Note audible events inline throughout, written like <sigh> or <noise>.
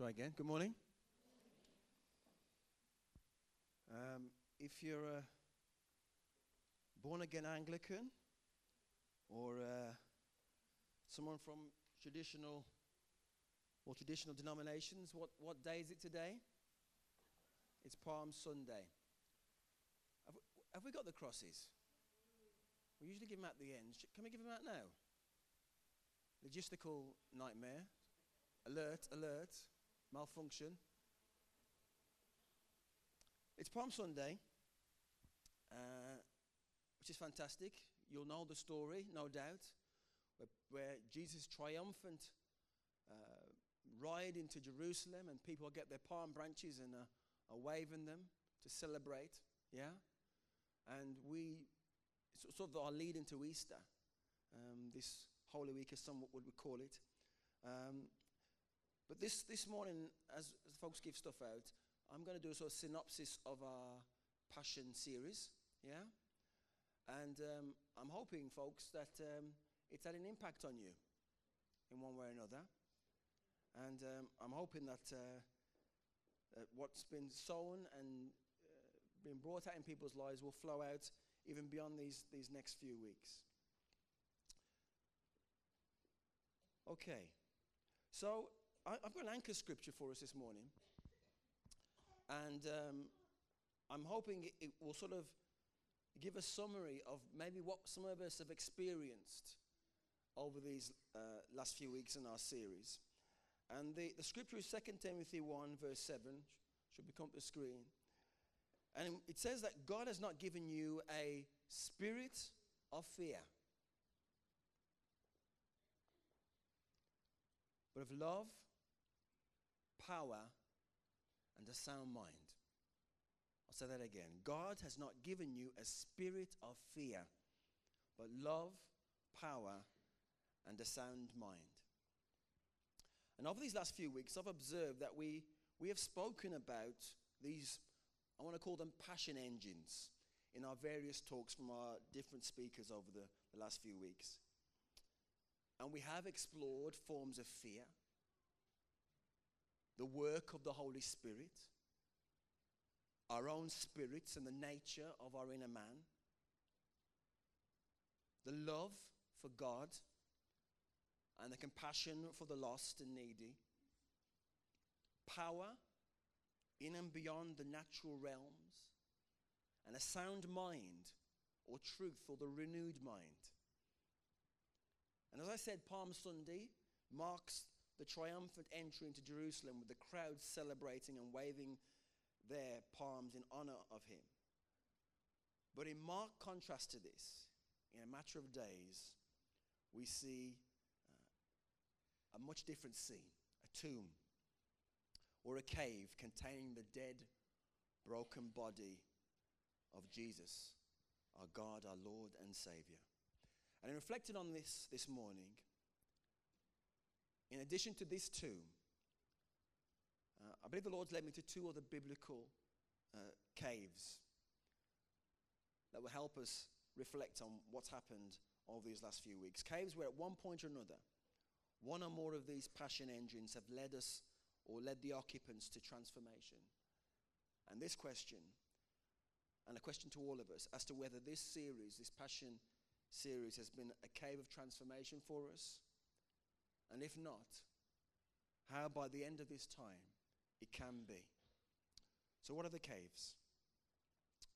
Try again. Good morning. Um, if you're a born again Anglican or uh, someone from traditional or traditional denominations, what, what day is it today? It's Palm Sunday. Have we, have we got the crosses? We usually give them at the end. Can we give them out now? Logistical nightmare. Alert, alert, malfunction. It's Palm Sunday, uh, which is fantastic. You'll know the story, no doubt, where, where Jesus' triumphant uh, ride into Jerusalem and people get their palm branches and uh, are waving them to celebrate. Yeah? And we sort of our lead into Easter, um, this Holy Week, as some would call it. Um, but this, this morning, as, as folks give stuff out, I'm going to do a sort of synopsis of our Passion series, yeah? And um, I'm hoping, folks, that um, it's had an impact on you in one way or another. And um, I'm hoping that, uh, that what's been sown and uh, been brought out in people's lives will flow out even beyond these, these next few weeks. Okay, so I, have got an anchor scripture for us this morning. And um, I'm hoping it, it will sort of give a summary of maybe what some of us have experienced over these uh, last few weeks in our series. And the, the scripture is 2 Timothy 1, verse 7, should become the screen. And it says that God has not given you a spirit of fear, but of love, power, and a sound mind. I'll say that again. God has not given you a spirit of fear, but love, power, and a sound mind. And over these last few weeks, I've observed that we, we have spoken about these, I want to call them passion engines, in our various talks from our different speakers over the, the last few weeks. And we have explored forms of fear the work of the Holy Spirit, our own spirits and the nature of our inner man, the love for God and the compassion for the lost and needy, power in and beyond the natural realms, and a sound mind or truth or the renewed mind. And as I said, Palm Sunday marks the triumphant entry into Jerusalem with the crowd celebrating and waving their palms in honor of him. But in marked contrast to this, in a matter of days, we see uh, a much different scene a tomb or a cave containing the dead, broken body of Jesus, our God, our Lord, and Savior. And in reflecting on this this morning, in addition to this tomb, uh, I believe the Lord's led me to two other biblical uh, caves that will help us reflect on what's happened over these last few weeks. Caves where, at one point or another, one or more of these passion engines have led us or led the occupants to transformation. And this question, and a question to all of us, as to whether this series, this passion series, has been a cave of transformation for us and if not, how by the end of this time it can be. So, what are the caves?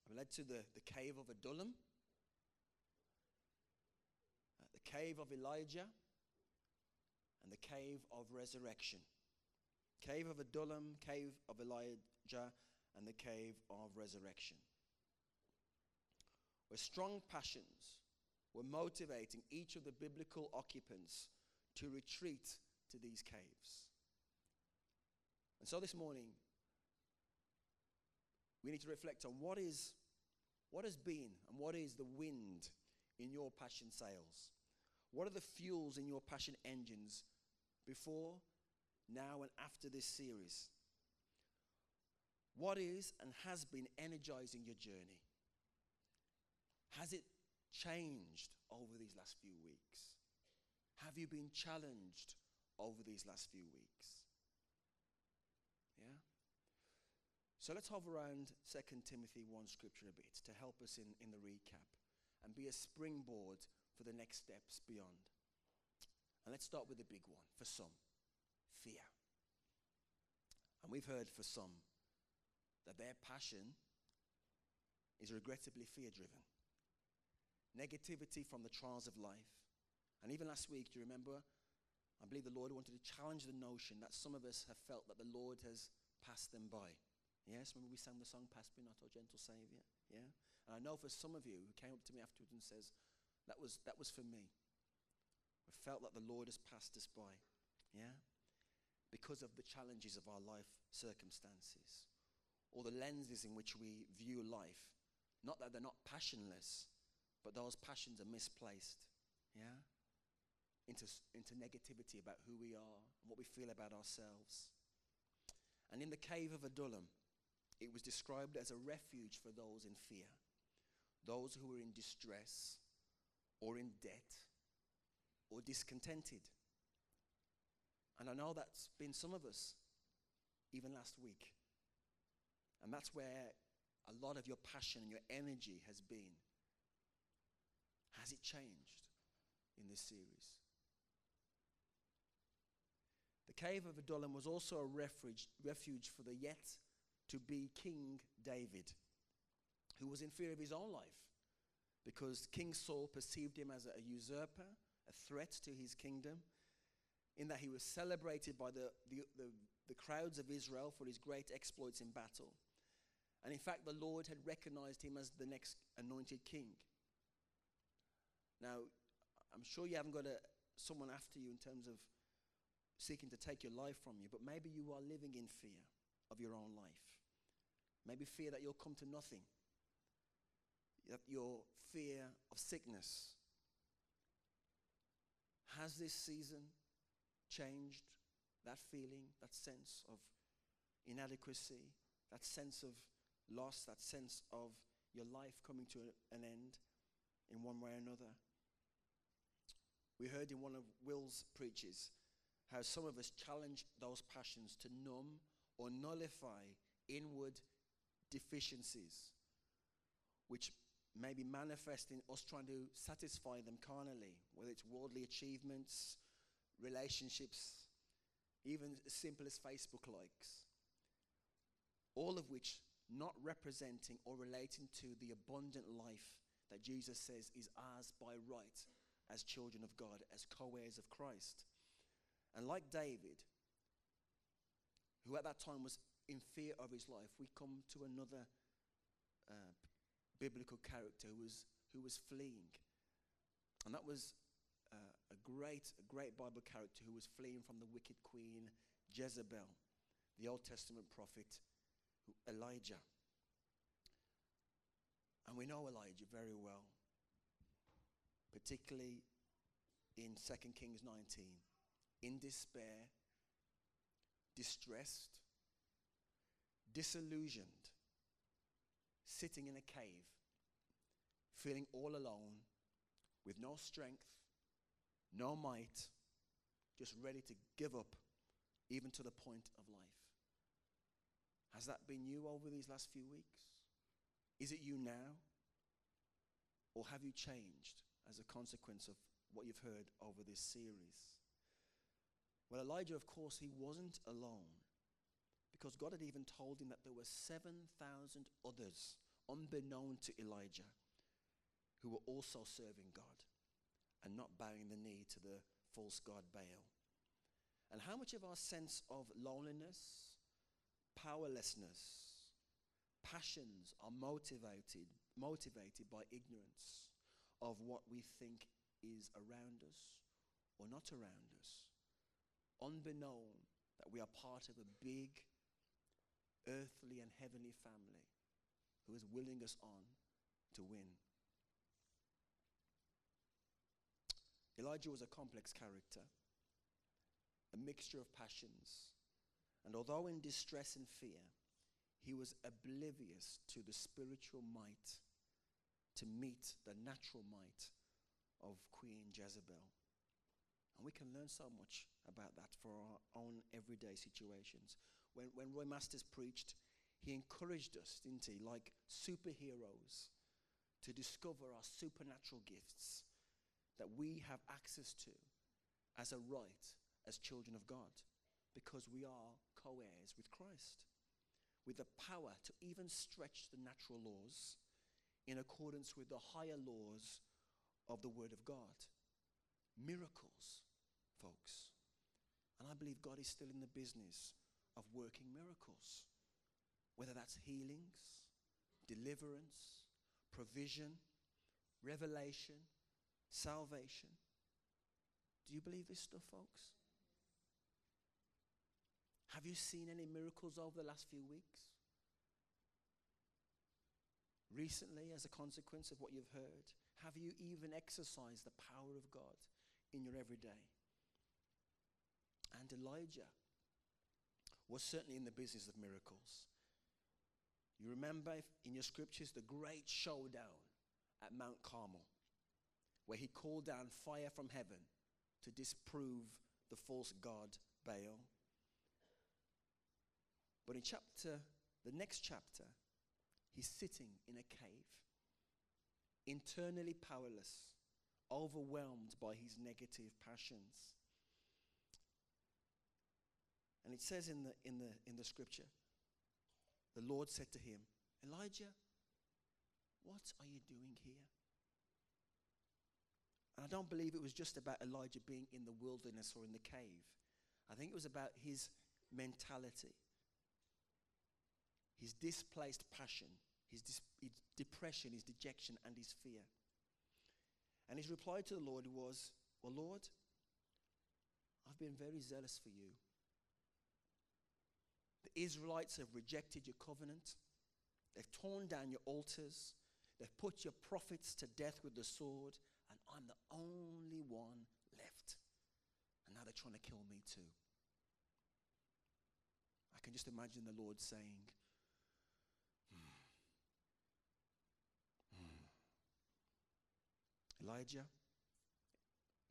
I'm led to the, the cave of Adullam, uh, the cave of Elijah, and the cave of resurrection. Cave of Adullam, cave of Elijah, and the cave of resurrection. Where strong passions were motivating each of the biblical occupants to retreat to these caves. And so this morning, we need to reflect on what is what has been and what is the wind in your passion sails? What are the fuels in your passion engines before, now, and after this series? What is and has been energizing your journey? Has it changed over these last few weeks? Have you been challenged over these last few weeks? Yeah? So let's hover around 2 Timothy 1 scripture a bit to help us in, in the recap and be a springboard for the next steps beyond. And let's start with the big one for some fear. And we've heard for some that their passion is regrettably fear driven. Negativity from the trials of life. And even last week, do you remember? I believe the Lord wanted to challenge the notion that some of us have felt that the Lord has passed them by. Yes, remember we sang the song Pass Me Not, O Gentle Saviour? Yeah? And I know for some of you who came up to me afterwards and says, that was, that was for me. I felt that the Lord has passed us by. Yeah? Because of the challenges of our life circumstances or the lenses in which we view life. Not that they're not passionless, but those passions are misplaced. Yeah? Into, into negativity about who we are and what we feel about ourselves. And in the cave of Adullam, it was described as a refuge for those in fear, those who were in distress or in debt or discontented. And I know that's been some of us, even last week. And that's where a lot of your passion and your energy has been. Has it changed in this series? The cave of Adullam was also a refuge, refuge for the yet to be King David, who was in fear of his own life because King Saul perceived him as a usurper, a threat to his kingdom, in that he was celebrated by the, the, the, the, crowds of Israel for his great exploits in battle. And in fact, the Lord had recognized him as the next anointed king. Now, I'm sure you haven't got a, someone after you in terms of seeking to take your life from you, but maybe you are living in fear of your own life. Maybe fear that you'll come to nothing. That your fear of sickness. Has this season changed that feeling, that sense of inadequacy, that sense of loss, that sense of your life coming to an end in one way or another? We heard in one of Will's preaches how some of us challenge those passions to numb or nullify inward deficiencies, which may be manifest in us trying to satisfy them carnally, whether it's worldly achievements, relationships, even as simple as Facebook likes. All of which not representing or relating to the abundant life that Jesus says is ours by right as children of God, as co heirs of Christ. And like David, who at that time was in fear of his life, we come to another uh, biblical character who was, who was fleeing. And that was uh, a, great, a great Bible character who was fleeing from the wicked queen Jezebel, the Old Testament prophet Elijah. And we know Elijah very well, particularly in 2 Kings 19. In despair, distressed, disillusioned, sitting in a cave, feeling all alone, with no strength, no might, just ready to give up, even to the point of life. Has that been you over these last few weeks? Is it you now? Or have you changed as a consequence of what you've heard over this series? Well, Elijah, of course, he wasn't alone because God had even told him that there were 7,000 others, unbeknown to Elijah, who were also serving God and not bowing the knee to the false god Baal. And how much of our sense of loneliness, powerlessness, passions are motivated, motivated by ignorance of what we think is around us or not around us, unbeknown that we are part of a big earthly and heavenly family who is willing us on to win. Elijah was a complex character, a mixture of passions. And although in distress and fear, he was oblivious to the spiritual might to meet the natural might of Queen Jezebel. And we can learn so much about that for our own everyday situations. When, when Roy Masters preached, he encouraged us, didn't he, like superheroes, to discover our supernatural gifts that we have access to as a right as children of God because we are co heirs with Christ, with the power to even stretch the natural laws in accordance with the higher laws of the Word of God. Miracles, folks. And I believe God is still in the business of working miracles, whether that's healings, deliverance, provision, revelation, salvation. Do you believe this stuff, folks? Have you seen any miracles over the last few weeks? Recently, as a consequence of what you've heard, have you even exercised the power of God in your everyday? And Elijah was certainly in the business of miracles. You remember in your scriptures the great showdown at Mount Carmel, where he called down fire from heaven to disprove the false god Baal. But in chapter, the next chapter, he's sitting in a cave, internally powerless, overwhelmed by his negative passions. And it says in the, in the, in the scripture, the Lord said to him, Elijah, what are you doing here? And I don't believe it was just about Elijah being in the wilderness or in the cave. I think it was about his mentality, his displaced passion, his, dis- his depression, his dejection, and his fear. And his reply to the Lord was, Well, Lord, I've been very zealous for you. The Israelites have rejected your covenant. They've torn down your altars. They've put your prophets to death with the sword. And I'm the only one left. And now they're trying to kill me too. I can just imagine the Lord saying, hmm. Hmm. Elijah,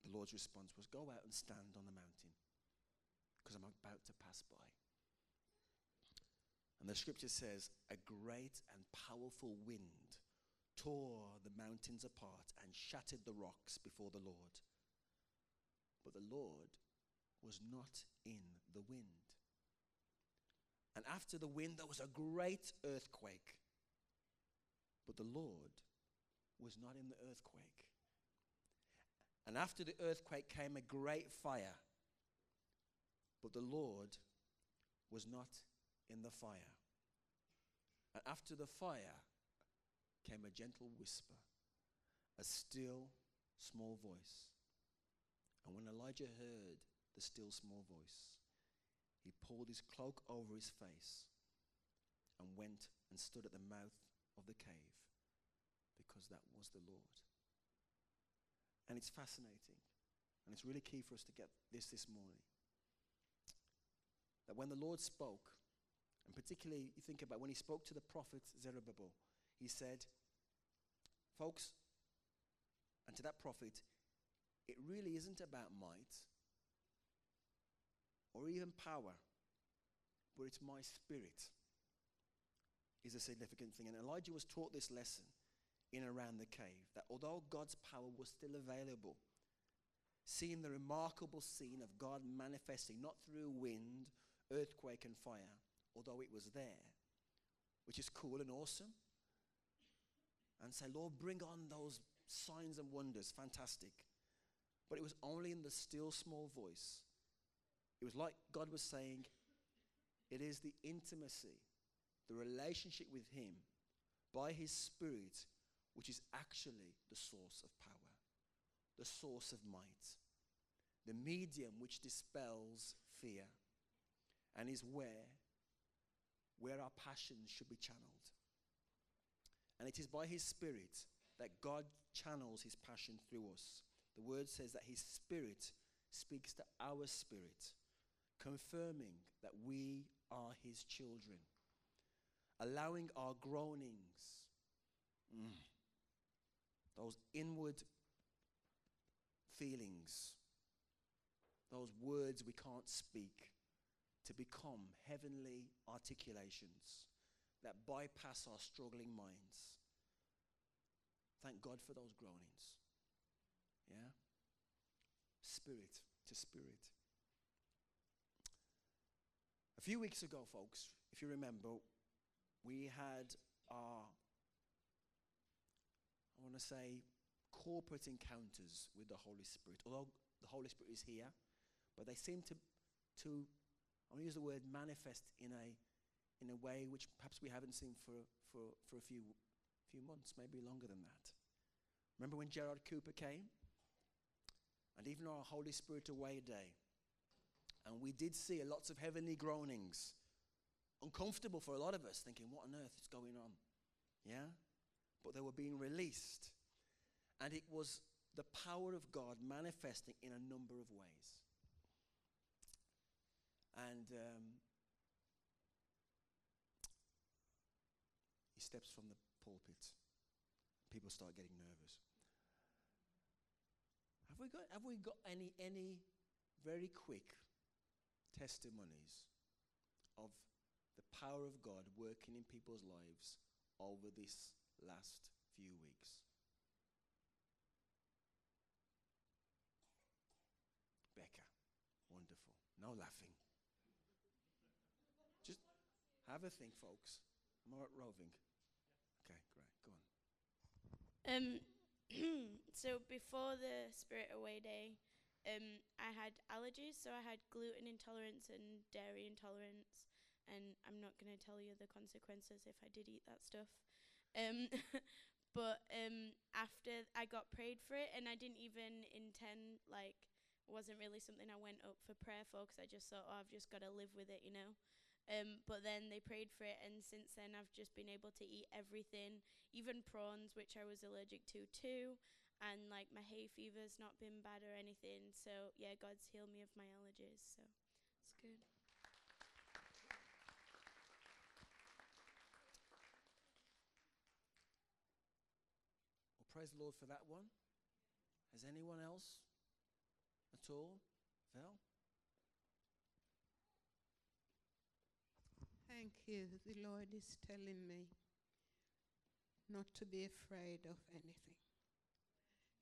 the Lord's response was, Go out and stand on the mountain because I'm about to pass by. And the scripture says, A great and powerful wind tore the mountains apart and shattered the rocks before the Lord. But the Lord was not in the wind. And after the wind, there was a great earthquake. But the Lord was not in the earthquake. And after the earthquake came a great fire. But the Lord was not in the fire. And after the fire came a gentle whisper, a still small voice. And when Elijah heard the still small voice, he pulled his cloak over his face and went and stood at the mouth of the cave because that was the Lord. And it's fascinating. And it's really key for us to get this this morning. That when the Lord spoke, and particularly, you think about when he spoke to the prophet Zerubbabel, he said, Folks, and to that prophet, it really isn't about might or even power, but it's my spirit is a significant thing. And Elijah was taught this lesson in around the cave that although God's power was still available, seeing the remarkable scene of God manifesting not through wind, earthquake, and fire, although it was there, which is cool and awesome. And say, Lord, bring on those signs and wonders. Fantastic. But it was only in the still small voice. It was like God was saying, it is the intimacy, the relationship with Him by His Spirit, which is actually the source of power, the source of might, the medium which dispels fear, and is where where our passions should be channeled. And it is by His Spirit that God channels His passion through us. The word says that His Spirit speaks to our spirit, confirming that we are His children, allowing our groanings, mm, those inward feelings, those words we can't speak, to become heavenly articulations that bypass our struggling minds. Thank God for those groanings. Yeah? Spirit to spirit. A few weeks ago, folks, if you remember, we had our, I want to say, corporate encounters with the Holy Spirit. Although the Holy Spirit is here, but they seem to, to I want to use the word manifest in a, in a way which perhaps we haven't seen for, for, for a few, few months, maybe longer than that. Remember when Gerard Cooper came? And even our Holy Spirit Away Day. And we did see lots of heavenly groanings. Uncomfortable for a lot of us, thinking, what on earth is going on? Yeah? But they were being released. And it was the power of God manifesting in a number of ways. And um, he steps from the pulpit. People start getting nervous. Have we got, have we got any, any very quick testimonies of the power of God working in people's lives over this last few weeks? Becca, wonderful. No laughing. Just have a think, folks. Am roving? Okay, great. Go on. Um, <clears throat> so before the Spirit Away Day, um, I had allergies. So I had gluten intolerance and dairy intolerance, and I'm not going to tell you the consequences if I did eat that stuff. Um, <laughs> but um, after I got prayed for it, and I didn't even intend like it wasn't really something I went up for prayer for because I just thought, oh, I've just got to live with it, you know. Um, but then they prayed for it, and since then I've just been able to eat everything, even prawns, which I was allergic to too. And like my hay fever's not been bad or anything. So yeah, God's healed me of my allergies. So it's good. Well, praise the Lord for that one. Has anyone else at all? Val? Thank you. The Lord is telling me not to be afraid of anything.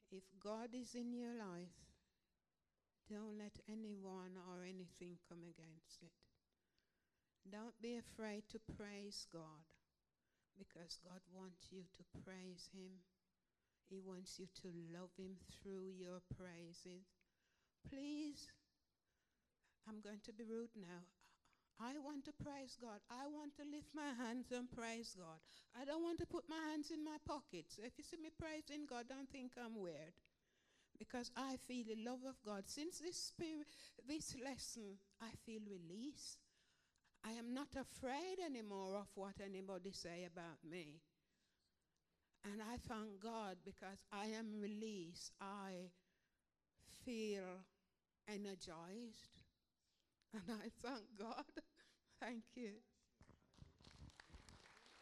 If God is in your life, don't let anyone or anything come against it. Don't be afraid to praise God because God wants you to praise Him. He wants you to love Him through your praises. Please, I'm going to be rude now. I want to praise God. I want to lift my hands and praise God. I don't want to put my hands in my pockets. If you see me praising God, don't think I'm weird. Because I feel the love of God. Since this spirit, this lesson, I feel release. I am not afraid anymore of what anybody say about me. And I thank God because I am released. I feel energized. And I thank God. Thank you.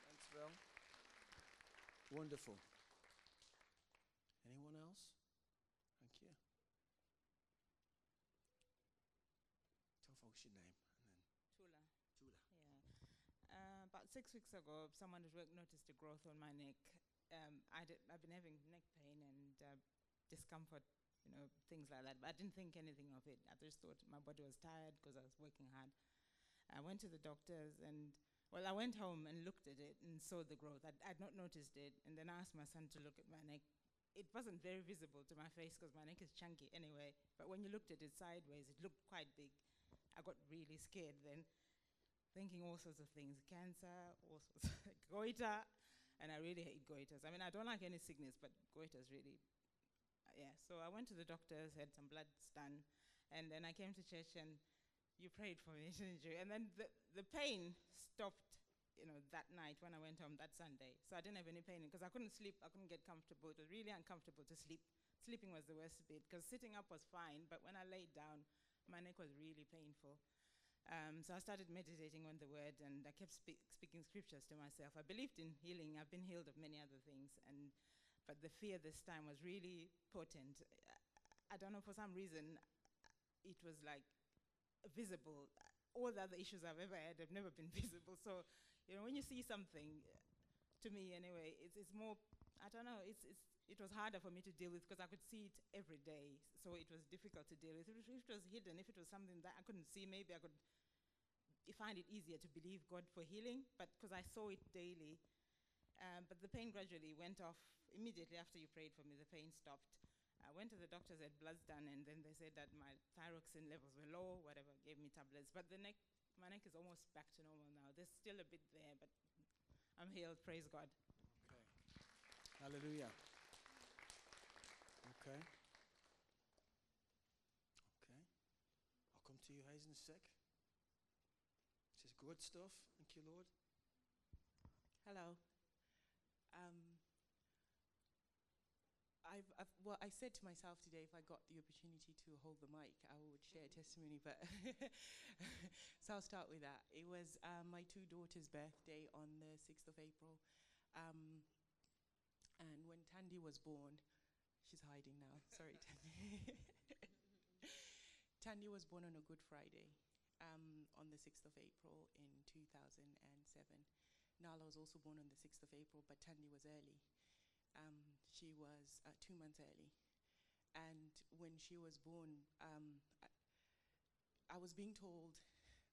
Thanks, Val. Wonderful. Anyone else? Thank you. Tell folks your name. Tula. Tula. Yeah. Uh, about six weeks ago, someone at work noticed a growth on my neck. Um, i d- I've been having neck pain and uh, discomfort, you know, things like that. But I didn't think anything of it. I just thought my body was tired because I was working hard. I went to the doctors and, well, I went home and looked at it and saw the growth. I'd, I'd not noticed it. And then I asked my son to look at my neck. It wasn't very visible to my face because my neck is chunky anyway. But when you looked at it sideways, it looked quite big. I got really scared then, thinking all sorts of things cancer, all sorts of <laughs> goiter. And I really hate goiters. I mean, I don't like any sickness, but goiters really, yeah. So I went to the doctors, had some bloods done, and then I came to church and you prayed for me, <laughs> didn't you? And then the, the pain stopped, you know, that night when I went home that Sunday. So I didn't have any pain because I couldn't sleep. I couldn't get comfortable. It was really uncomfortable to sleep. Sleeping was the worst bit because sitting up was fine, but when I laid down, my neck was really painful. Um, so I started meditating on the word and I kept spe- speaking scriptures to myself. I believed in healing. I've been healed of many other things, and but the fear this time was really potent. I, I don't know for some reason, it was like visible. All the other issues I've ever had have never been <laughs> visible. So you know, when you see something, to me anyway, it's, it's more, I don't know, it's, it's, it was harder for me to deal with because I could see it every day. So it was difficult to deal with. If it, was hidden, if it was something that I couldn't see, maybe I could find it easier to believe God for healing, but because I saw it daily. Um, but the pain gradually went off immediately after you prayed for me, the pain stopped. I went to the doctors, had bloods done, and then they said that my thyroxine levels were low, whatever, gave me tablets. But the neck, my neck is almost back to normal now. There's still a bit there, but I'm healed, praise God. Okay. Hallelujah. Okay. Okay. I'll come to you, Hayes, in a sec. This is good stuff. Thank you, Lord. Hello. Um, I've, I've, well, I said to myself today, if I got the opportunity to hold the mic, I would share a testimony. But <laughs> so I'll start with that. It was um, my two daughters' birthday on the sixth of April, um, and when Tandy was born, she's hiding now. <laughs> Sorry, Tandy. <laughs> Tandy was born on a Good Friday, um, on the sixth of April in 2007. Nala was also born on the 6th of April, but Tandy was early. Um, she was uh, two months early. And when she was born, um, I, I, was being told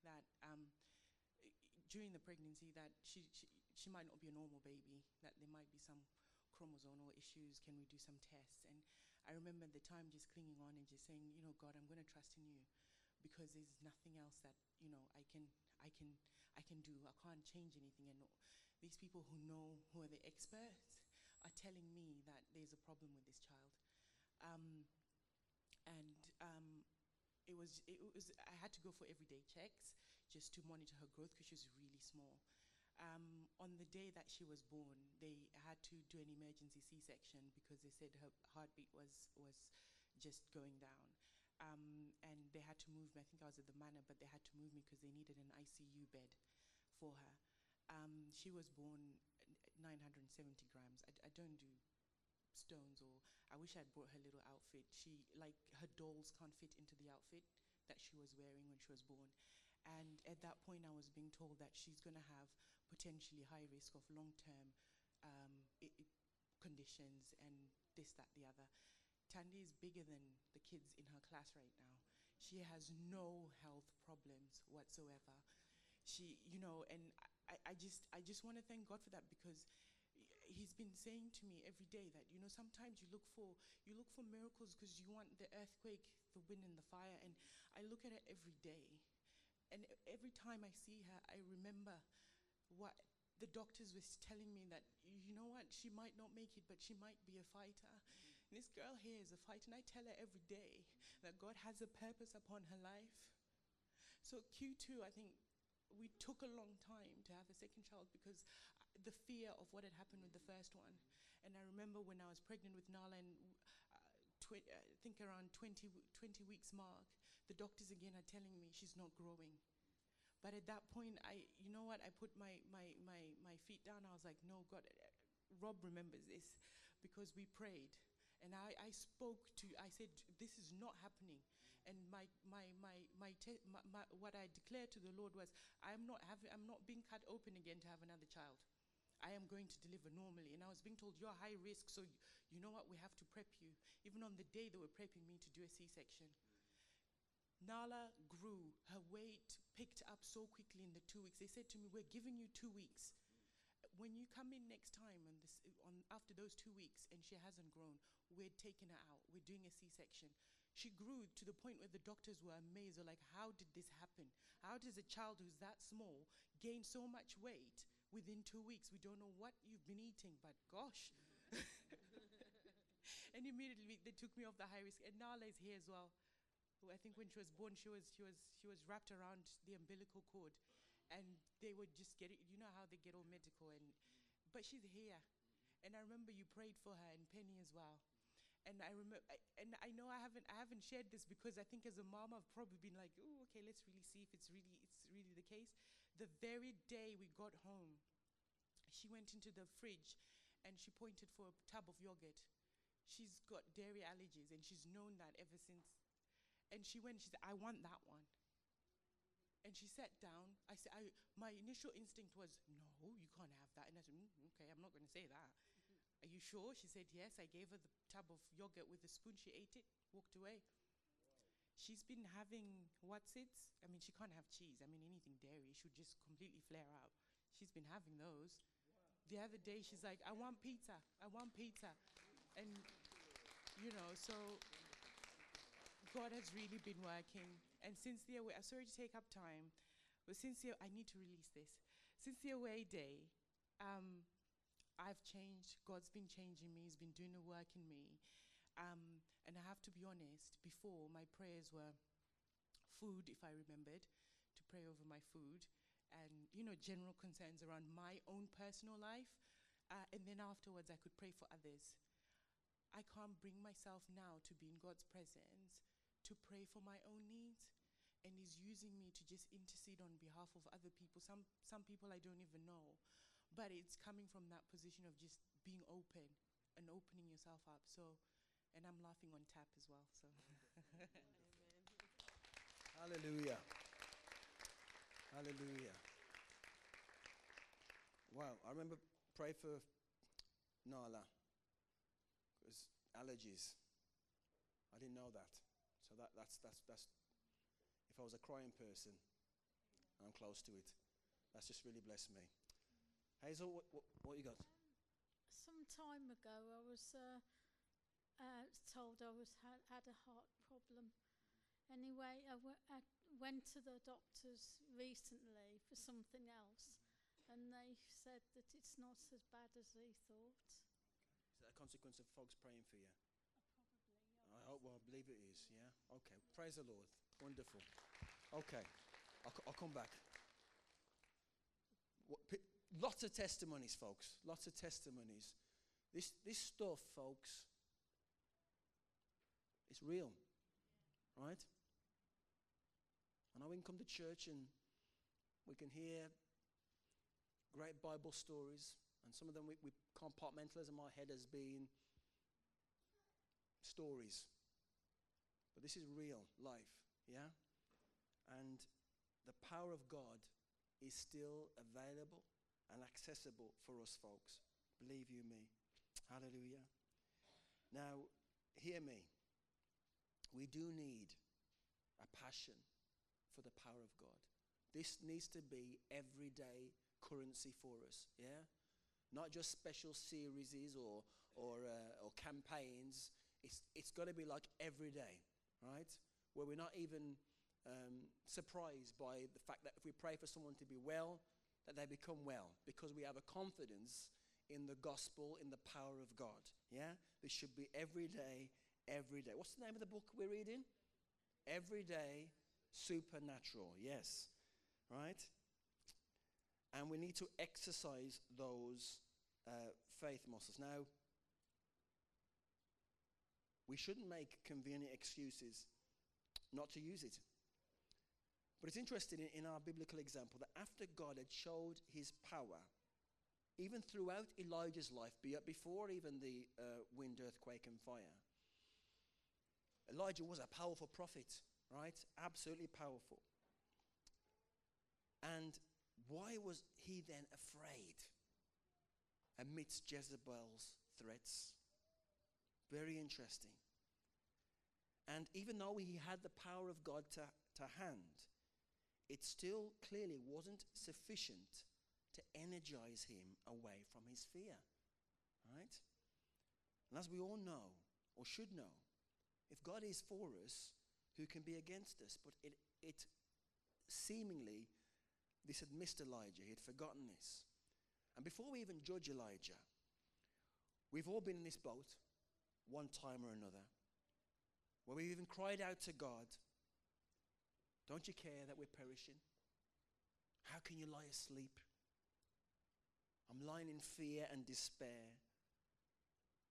that um, during the pregnancy that she, she, she might not be a normal baby, that there might be some chromosomal issues, can we do some tests? And I remember the time just clinging on and just saying, you know, God, I'm going to trust in you because there's nothing else that, you know, I can, I can, I can do. I can't change anything. And these people who know, who are the experts, are telling me that there's a problem with this child. Um, and um, it was, it was, I had to go for everyday checks just to monitor her growth because she was really small. Um, on the day that she was born, they had to do an emergency C-section because they said her heartbeat was, was just going down. Um, and they had to move me. I think I was at the manor, but they had to move me because they needed an ICU bed for her. Um, she was born 970 grams. I, I, don't do stones, or I wish I'd brought her little outfit. She, like, her dolls can't fit into the outfit that she was wearing when she was born. And at that point, I was being told that she's going to have potentially high risk of long-term um, conditions and this, that, the other. Tandy is bigger than the kids in her class right now. She has no health problems whatsoever. She, you know, and I, I just, I just want to thank God for that because he's been saying to me every day that you know sometimes you look for you look for miracles because you want the earthquake the wind and the fire and i look at it every day. And every time i see her i remember what the doctors was telling me that you know what? She might not make it but she might be a fighter. This girl here is a fighter, and I tell her every day that God has a purpose upon her life. So Q2, I think we took a long time to have a second child because the fear of what had happened with the first one. And I remember when I was pregnant with Nala and uh, uh, I think around 20, 20 weeks mark, the doctors again are telling me she's not growing. But at that point, I, you know what, I put my, my, my, my feet down. I was like, no, God, uh, Rob remembers this because we prayed. And I, I spoke to, I said, this is not happening. And my, my, my, my, my, my, what I declared to the Lord was, I'm not, having, I'm not being cut open again to have another child. I am going to deliver normally. And I was being told, you're high risk, so you know what, we have to prep you. Even on the day they were prepping me to do a C-section. Nala grew. Her weight picked up so quickly in the two weeks. They said to me, we're giving you two weeks when you come in next time on this, on, after those two weeks and she hasn't grown, we're taking her out. We're doing a C-section. She grew to the point where the doctors were amazed. They're like, how did this happen? How does a child who's that small gain so much weight within two weeks? We don't know what you've been eating, but gosh. <laughs> and immediately they took me off the high risk. And Nala is here as well. I think when she was born, she was, she was, she was wrapped around the umbilical cord and they would just get it. You know how they get all medical, and but she's here, and I remember you prayed for her and Penny as well. And I remember, and I know I haven't, I haven't shared this because I think as a mom I've probably been like, oh, okay, let's really see if it's really, it's really the case. The very day we got home, she went into the fridge, and she pointed for a tub of yogurt. She's got dairy allergies, and she's known that ever since. And she went, she said, I want that one. And she sat down. I said, I, my initial instinct was, no, you can't have that. And I said, mm, okay, I'm not going to say that. Are you sure? She said, yes. I gave her the tub of yogurt with a spoon. She ate it, walked away. She's been having what's it? I mean, she can't have cheese. I mean, anything dairy, she would just completely flare out. She's been having those. The other day, she's like, I want pizza. I want pizza. And, you know, so God has really been working. And since the away, I'm sorry to take up time, but since the, I need to release this. Since the away day, um, I've changed. God's been changing me. He's been doing the work in me. Um, and I have to be honest, before my prayers were food, if I remembered, to pray over my food, and you know, general concerns around my own personal life. Uh, and then afterwards, I could pray for others. I can't bring myself now to be in God's presence to pray for my own needs. And He's using me to just intercede on behalf of other people. Some, some people I don't even know. But it's coming from that position of just being open and opening yourself up. So, and I'm laughing on tap as well. So, <laughs> Hallelujah. Hallelujah. Wow, I remember pray for Nala because allergies. I didn't know that. So that, that's, that's, that's, if I was a crying person, I'm close to it. That's just really blessed me. Hazel, what, what, what you got? Some time ago, I was uh, uh, told I was had, had a heart problem. Anyway, I, w- I went to the doctors recently for something else, and they said that it's not as bad as they thought. Is that a consequence of folks praying for you? Probably. I hope, well, I believe it is, yeah? Okay, praise the Lord. Wonderful. Okay, I'll, I'll come back. What, lots of testimonies, folks. Lots of testimonies. This, this stuff, folks, it's real, right? I know we can come to church and we can hear great Bible stories, and some of them we, we compartmentalize in my head as being stories. But this is real life, yeah? And the power of God is still available and accessible for us folks. Believe you me. Hallelujah. Now, hear me. We do need a passion for the power of God. This needs to be everyday currency for us, yeah? Not just special series or, or, uh, or campaigns. It's, it's got to be like every day, right? Where we're not even um, surprised by the fact that if we pray for someone to be well, that they become well because we have a confidence in the gospel, in the power of God. Yeah? This should be every day, every day. What's the name of the book we're reading? Everyday Supernatural. Yes. Right? And we need to exercise those uh, faith muscles. Now, we shouldn't make convenient excuses not to use it. But it's interesting in, our biblical example that after God had showed his power, even throughout Elijah's life, be- before even the uh, wind, earthquake, and fire, Elijah was a powerful prophet, right? Absolutely powerful. And why was he then afraid amidst Jezebel's threats? Very interesting. And even though he had the power of God to, to hand, it still clearly wasn't sufficient to energize him away from his fear. Right? And as we all know, or should know, if God is for us, who can be against us? But it, it seemingly, this had missed Elijah. He had forgotten this. And before we even judge Elijah, we've all been in this boat one time or another where we've even cried out to God, Don't you care that we're perishing? How can you lie asleep? I'm lying in fear and despair,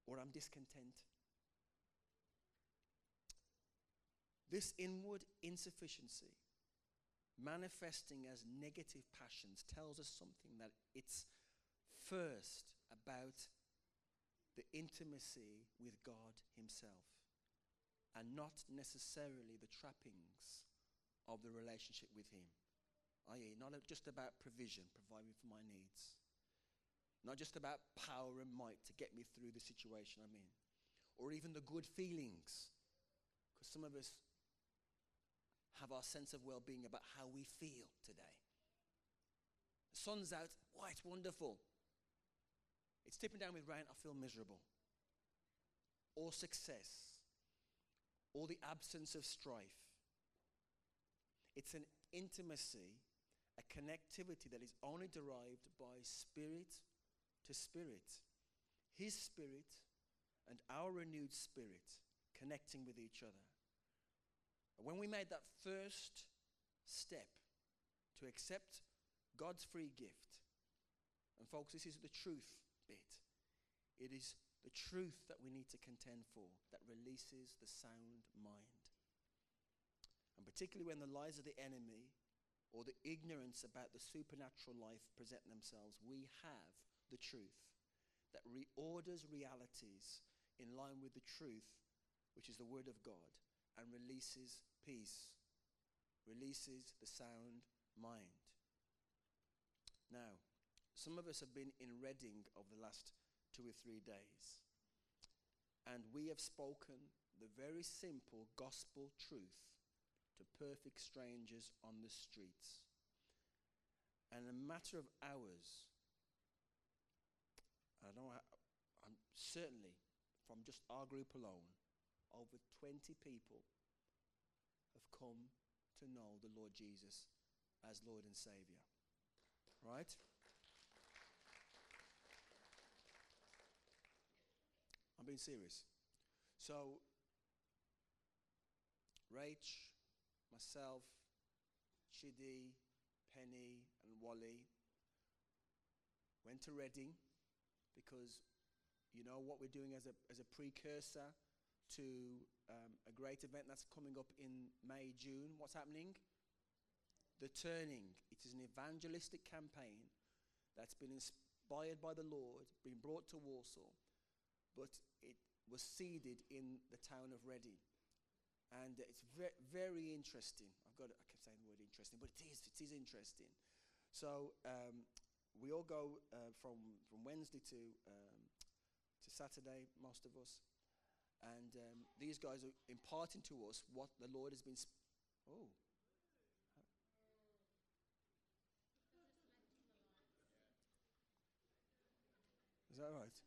or I'm discontent. This inward insufficiency, manifesting as negative passions, tells us something that it's first about the intimacy with God Himself and not necessarily the trappings of the relationship with Him. i.e., not just about provision, providing for my needs, not just about power and might to get me through the situation I'm in, or even the good feelings, because some of us have our sense of well being about how we feel today. The sun's out, why, it's wonderful. It's tipping down with rain, I feel miserable. Or success, or the absence of strife. It's an intimacy, a connectivity that is only derived by spirit to spirit. His spirit and our renewed spirit connecting with each other. When we made that first step to accept God's free gift, and folks, this is the truth bit. It is the truth that we need to contend for that releases the sound mind. And particularly when the lies of the enemy or the ignorance about the supernatural life present themselves, we have the truth that reorders realities in line with the truth, which is the Word of God, and releases peace, releases the sound mind. Now, some of us have been in Reading over the last two or three days, and we have spoken the very simple gospel truth to perfect strangers on the streets. And in a matter of hours, I don't know, I'm certainly from just our group alone, over 20 people have come to know the Lord Jesus as Lord and Savior. Right? I'm being serious. So, Rach, myself, Chidi, Penny, and Wally went to Reading because you know what we're doing as a, as a precursor to um, a great event that's coming up in May, June. What's happening? The Turning. It is an evangelistic campaign that's been inspired by the Lord, been brought to Warsaw, but it was seeded in the town of Reading. And it's ve- very interesting. I've got, to, I keep saying the word interesting, but it is, it is interesting. So um, we all go uh, from, from Wednesday to, um, to Saturday, most of us. And um, these guys are imparting to us what the Lord has been. Sp- oh. Is that right?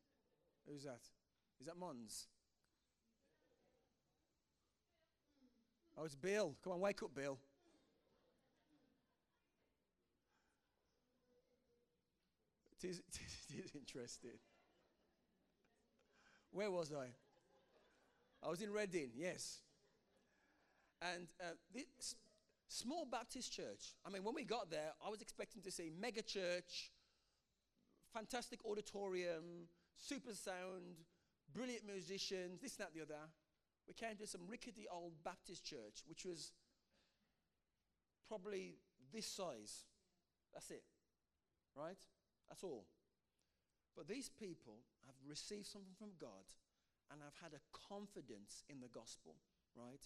Who's that? Is that Mons? Oh, it's Bill. Come on, wake up, Bill. <laughs> It is, it is interesting. Where was I? I was in Reading, yes. And uh, this small Baptist church. I mean, when we got there, I was expecting to see mega church, fantastic auditorium, super sound, brilliant musicians, this, that, the other. We came to some rickety old Baptist church, which was probably this size. That's it, right? That's all. But these people have received something from God and have had a confidence in the gospel, right?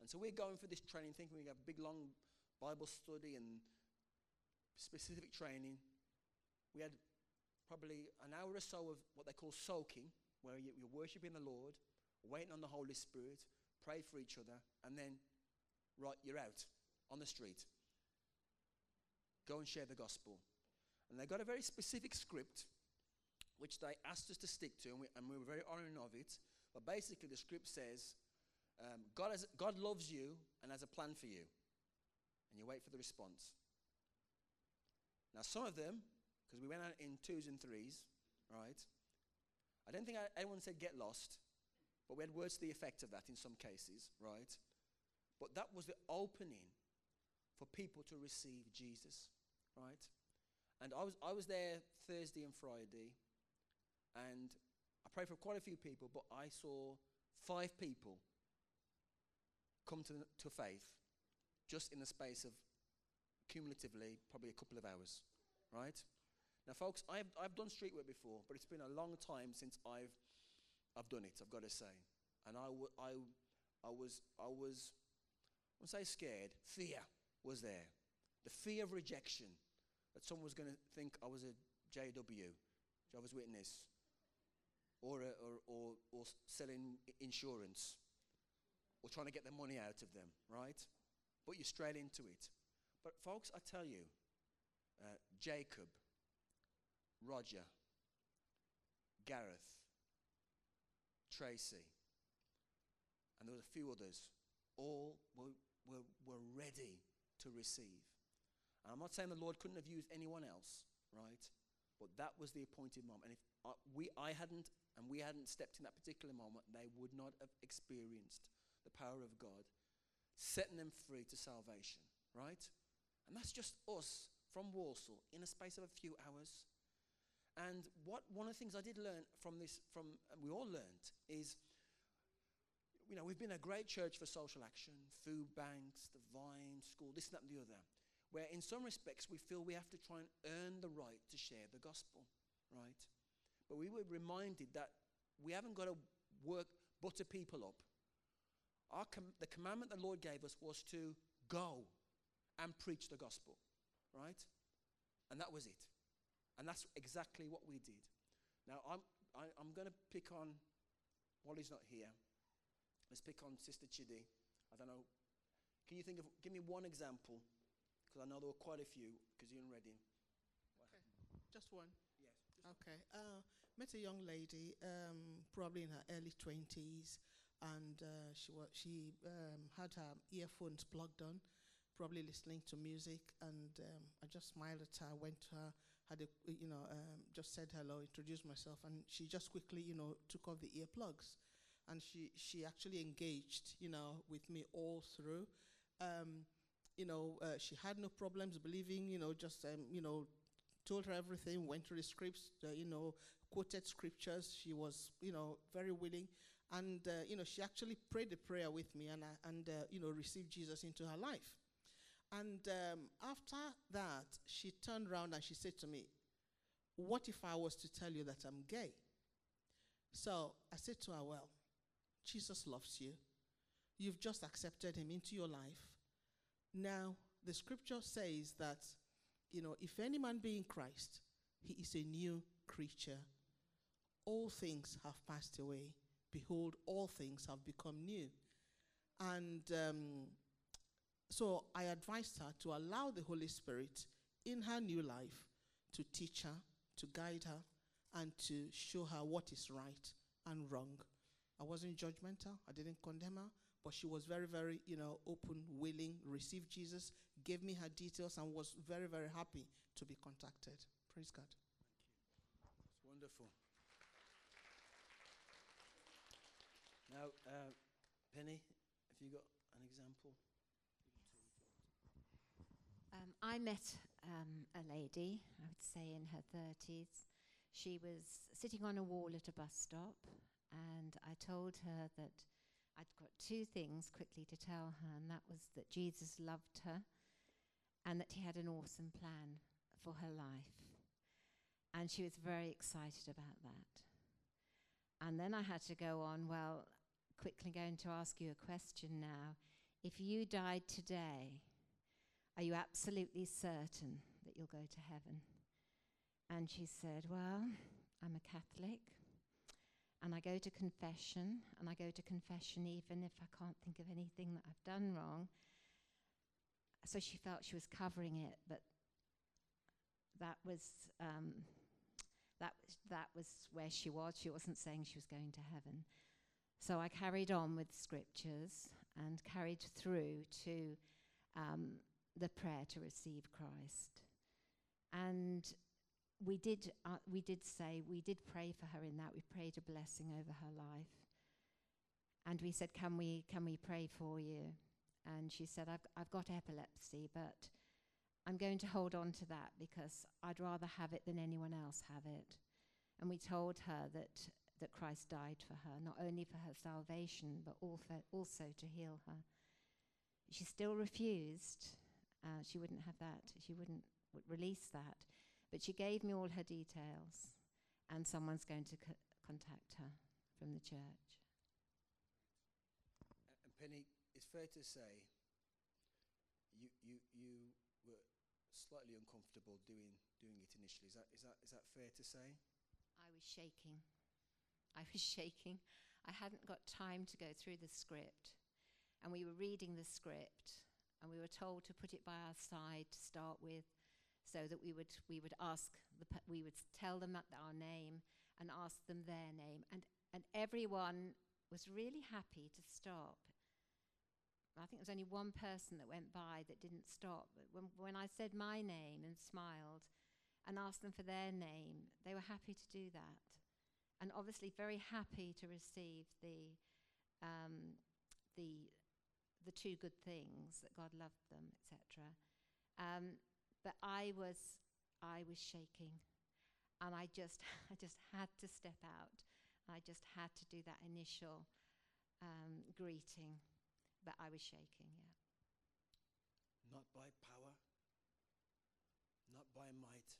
And so we're going for this training, thinking we have a big, long Bible study and specific training. We had probably an hour or so of what they call soaking, where you, you're worshiping the Lord, waiting on the Holy Spirit, pray for each other, and then, right, you're out on the street. Go and share the gospel. And they got a very specific script, which they asked us to stick to, and we, and we were very honoring of it. But basically, the script says, um, God, has, God loves you and has a plan for you. And you wait for the response. Now, some of them, because we went out in twos and threes, right? I don't think anyone said get lost, but we had words to the effect of that in some cases, right? But that was the opening for people to receive Jesus, right? And I was, I was there Thursday and Friday, and I prayed for quite a few people, but I saw five people come to, to faith just in the space of cumulatively probably a couple of hours, right? Now, folks, I've, I've done street work before, but it's been a long time since I've, I've done it, I've got to say. And I, w- I, I was, I was, I won't say scared, fear was there. the fear of rejection, that someone was going to think I was a JW, Jehovah's Witness, or, a, or, or, or selling insurance, or trying to get the money out of them, right? But you're straight into it. But, folks, I tell you, uh, Jacob, Roger, Gareth, Tracy, and there was a few others, all were, were, were ready to receive. And I'm not saying the Lord couldn't have used anyone else, right? But that was the appointed moment. And if I, we, I hadn't, and we hadn't stepped in that particular moment, they would not have experienced the power of God setting them free to salvation, right? And that's just us from Warsaw in a space of a few hours. And what one of the things I did learn from this, from uh, we all learned, is you know, we've been a great church for social action, food banks, the Vine, school, this, and that, and the other, where in some respects we feel we have to try and earn the right to share the gospel, right? But we were reminded that we haven't got to work, butter people up. Our com- the commandment the Lord gave us was to go and preach the gospel, right? And that was it. And that's exactly what we did. Now, I'm, I, I'm going to pick on, Wally's not here. Let's pick on Sister Chidi. I don't know. Can you think of, give me one example? Because I know there were quite a few, because you're in Reading. Just one. Yes. Okay. Uh, met a young lady, um, probably in her early twenties, and uh, she was she um, had her earphones plugged on, probably listening to music. And um, I just smiled at her, went to her, had a you know um, just said hello, introduced myself, and she just quickly you know took off the earplugs, and she she actually engaged you know with me all through. Um, you know, uh, she had no problems believing, you know, just, um, you know, told her everything, went through the scripts, uh, you know, quoted scriptures. She was, you know, very willing. And, uh, you know, she actually prayed a prayer with me and, and uh, you know, received Jesus into her life. And um, after that, she turned around and she said to me, What if I was to tell you that I'm gay? So I said to her, Well, Jesus loves you. You've just accepted him into your life. Now, the scripture says that, you know, if any man be in Christ, he is a new creature. All things have passed away. Behold, all things have become new. And um, so I advised her to allow the Holy Spirit in her new life to teach her, to guide her, and to show her what is right and wrong. I wasn't judgmental. I didn't condemn her, but she was very, very, you know, open, willing, received Jesus, gave me her details, and was very, very happy to be contacted. Praise God. It's wonderful. Now, uh, Penny, have you got an example? Um, I met um, a lady, I would say in her 30s. She was sitting on a wall at a bus stop, and I told her that I'd got two things quickly to tell her, and that was that Jesus loved her and that he had an awesome plan for her life. And she was very excited about that. And then I had to go on, well, quickly going to ask you a question now. If you died today, are you absolutely certain that you'll go to heaven? And she said, Well, I'm a Catholic and I go to confession, and I go to confession even if I can't think of anything that I've done wrong. So she felt she was covering it, but that was. Um, that that was where she was. She wasn't saying she was going to heaven. So I carried on with scriptures and carried through to um, the prayer to receive Christ. And we did, uh, we did say, we did pray for her in that. We prayed a blessing over her life. And we said, can we, can we pray for you? And she said, I've, I've got epilepsy, but I'm going to hold on to that because I'd rather have it than anyone else have it. And we told her that, that Christ died for her, not only for her salvation, but also, also to heal her. She still refused. Uh, she wouldn't have that. She wouldn't w- release that. But she gave me all her details, and someone's going to co- contact her from the church. And Penny, it's fair to say you, you, you were slightly uncomfortable doing, doing it initially. Is that, is, that, is that fair to say? I was shaking. I was <laughs> shaking. I hadn't got time to go through the script. And we were reading the script, and we were told to put it by our side to start with, so that we would, we would ask, the, we would tell them that our name and ask them their name. And, and everyone was really happy to stop. I think there was only one person that went by that didn't stop. But when, when I said my name and smiled and asked them for their name, they were happy to do that. And obviously, very happy to receive the, um, the, the two good things that God loved them, etc. Um, but I was, I was shaking, and I just, <laughs> I just had to step out. I just had to do that initial um, greeting, but I was shaking. Yeah. Not by power, not by might,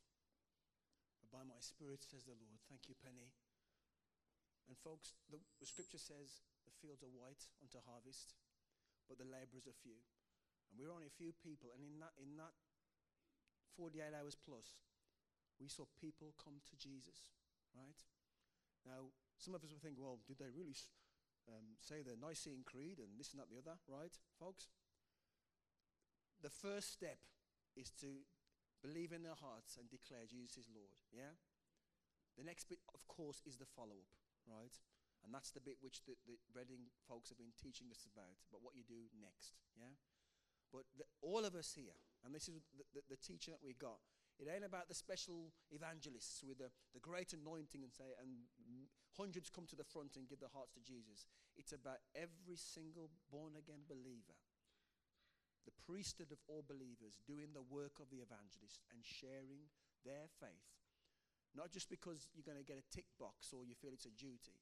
but by my spirit, says the Lord. Thank you, Penny. And folks, the, the scripture says the fields are white unto harvest, but the laborers are few. And we were only a few people, and in that, in that 48 hours plus, we saw people come to Jesus, right? Now, some of us will think, well, did they really um, say the Nicene Creed and this and that, the other, right, folks? The first step is to believe in their hearts and declare Jesus is Lord, yeah? The next bit, of course, is the follow up, right? And that's the bit which the, the Reading folks have been teaching us about, about what you do next, yeah? But the, all of us here, and this is the, the, the teaching that we got, it ain't about the special evangelists with the, the great anointing and say, and hundreds come to the front and give their hearts to Jesus. It's about every single born again believer, the priesthood of all believers, doing the work of the evangelist and sharing their faith. Not just because you're going to get a tick box or you feel it's a duty,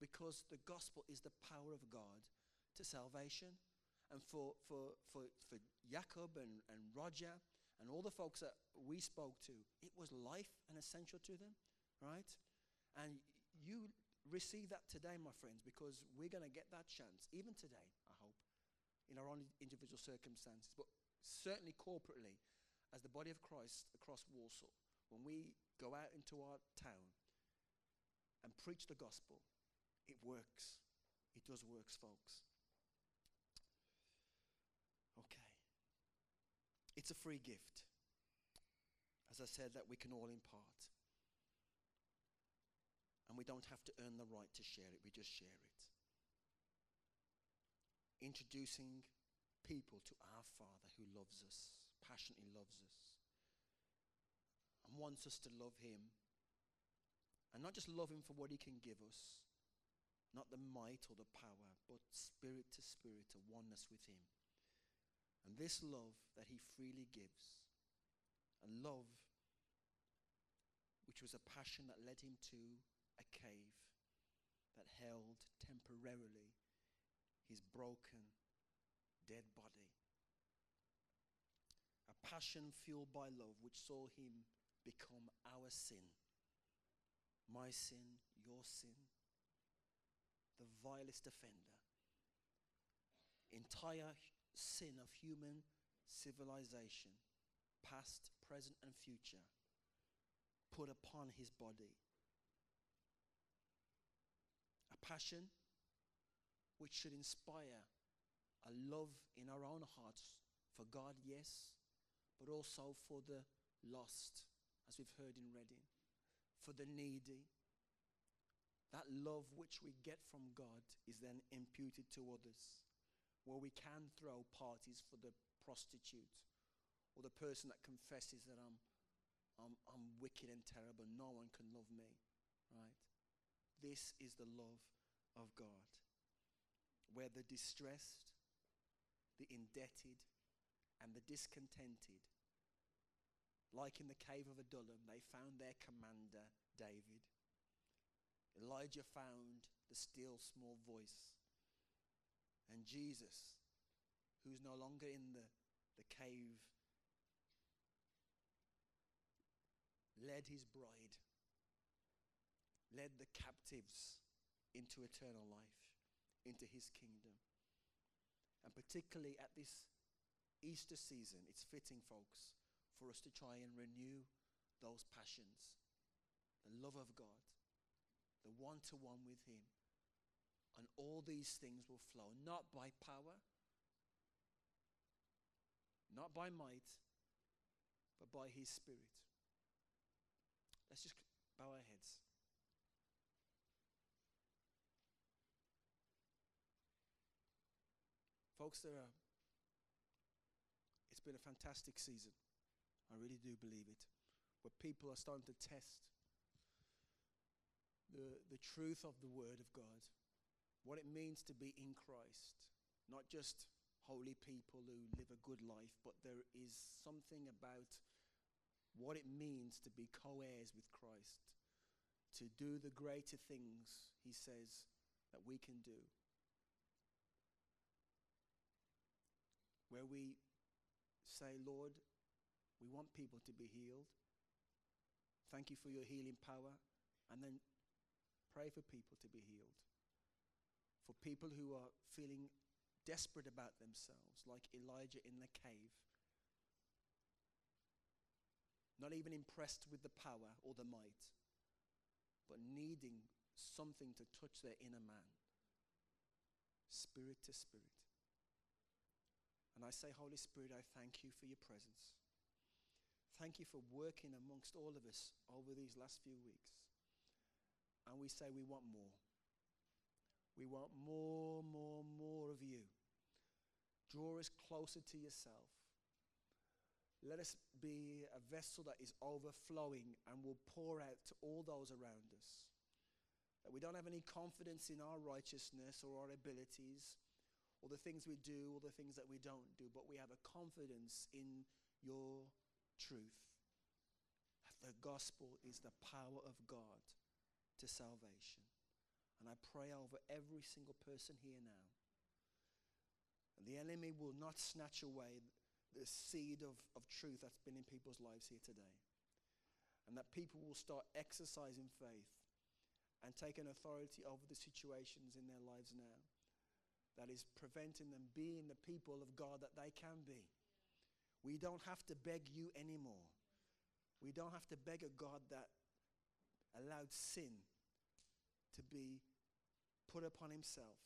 because the gospel is the power of God to salvation. And for, for, for, for Jacob and, and Roger and all the folks that we spoke to, it was life and essential to them, right? And you receive that today, my friends, because we're going to get that chance, even today, I hope, in our own individual circumstances, but certainly corporately, as the body of Christ across Warsaw, when we go out into our town and preach the gospel, it works. It does works, folks. Okay. It's a free gift. As I said, that we can all impart. And we don't have to earn the right to share it, we just share it. Introducing people to our Father who loves us, passionately loves us, and wants us to love Him. And not just love Him for what He can give us, not the might or the power, but spirit to spirit, a oneness with Him. And this love that He freely gives, a love which was a passion that led Him to a cave that held temporarily his broken, dead body. A passion fueled by love which saw him become our sin. My sin, your sin, the vilest offender. Entire sin of human civilization, past, present, and future, put upon his body. A passion which should inspire a love in our own hearts for God, yes, but also for the lost, as we've heard in Reading, for the needy. That love which we get from God is then imputed to others, where we can throw parties for the prostitute or the person that confesses that I'm, I'm, I'm wicked and terrible, no one can love me, right? This is the love of God where the distressed, the indebted, and the discontented, like in the cave of Adullam, they found their commander, David. Elijah found the still small voice. And Jesus, who's no longer in the, the cave, led his bride, led the captives into eternal life into his kingdom. And particularly at this Easter season, it's fitting, folks, for us to try and renew those passions. The love of God, the one to one with Him. And all these things will flow, not by power, not by might, but by His Spirit. Let's just bow our heads. Folks, there are, it's been a fantastic season. I really do believe it. Where people are starting to test the, the truth of the Word of God, what it means to be in Christ, not just holy people who live a good life, but there is something about what it means to be co heirs with Christ, to do the greater things He says that we can do. Where we say, Lord, we want people to be healed. Thank you for your healing power. And then pray for people to be healed. For people who are feeling desperate about themselves, like Elijah in the cave, not even impressed with the power or the might, but needing something to touch their inner man, spirit to spirit. And I say, Holy Spirit, I thank you for your presence. Thank you for working amongst all of us over these last few weeks. And we say, we want more. We want more, more, more of you. Draw us closer to yourself. Let us be a vessel that is overflowing and will pour out to all those around us. That we don't have any confidence in our righteousness or our abilities or the things we do or the things that we don't do, but we have a confidence in your truth. That the gospel is the power of God to salvation. And I pray over every single person here now. And the enemy will not snatch away the seed of, of truth that's been in people's lives here today. And that people will start exercising faith and taking authority over the situations in their lives now that is preventing them being the people of God that they can be. We don't have to beg you anymore. We don't have to beg a God that allowed sin to be put upon himself.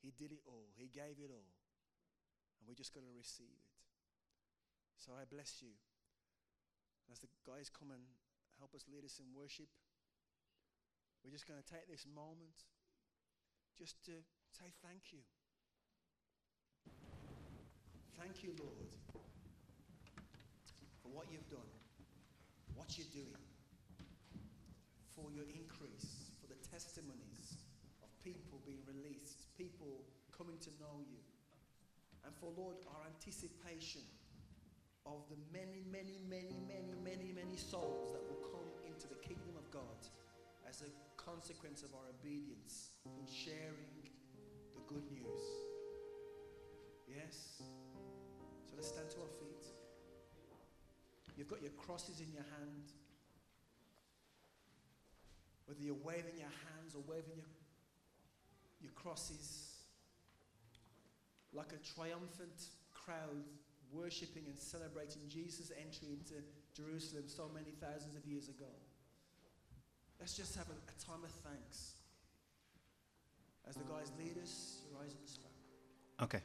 He did it all, he gave it all. And we're just going to receive it. So I bless you. As the guys come and help us lead us in worship, we're just going to take this moment just to Say thank you. Thank you, Lord, for what you've done, what you're doing, for your increase, for the testimonies of people being released, people coming to know you, and for, Lord, our anticipation of the many, many, many, many, many, many souls that will come into the kingdom of God as a consequence of our obedience in sharing the good news. Yes? So let's stand to our feet. You've got your crosses in your hand. Whether you're waving your hands or waving your, your crosses, like a triumphant crowd worshipping and celebrating Jesus' entry into Jerusalem so many thousands of years ago. Let's just have a, a time of thanks as the guys lead us, rise at the spot. Okay.